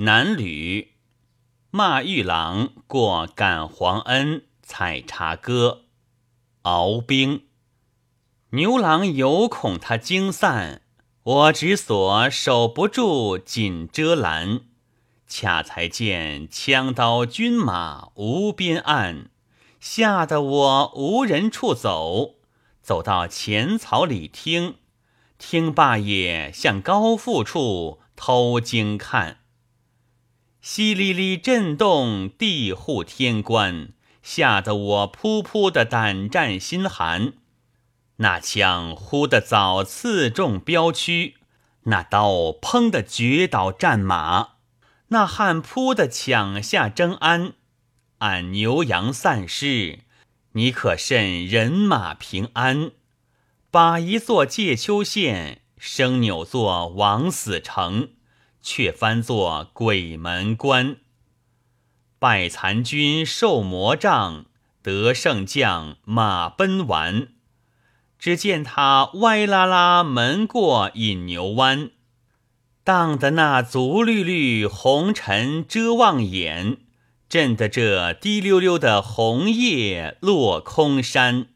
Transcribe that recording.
南吕骂玉郎过感皇恩，采茶歌，敖兵。牛郎犹恐他惊散，我只所守不住，锦遮拦。恰才见枪刀军马无边岸，吓得我无人处走，走到前草里听，听罢也向高阜处偷惊看。淅沥沥震动，地户天关，吓得我扑扑的胆战心寒。那枪忽的早刺中标区，那刀砰的绝倒战马。那汉扑的抢下征安，俺牛羊散失，你可甚人马平安？把一座界丘县，生扭作枉死城，却翻作鬼门关。败残军受魔杖，得胜将马奔完。只见他歪拉拉门过引牛湾。荡得那足绿绿红尘遮望眼，震得这滴溜溜的红叶落空山。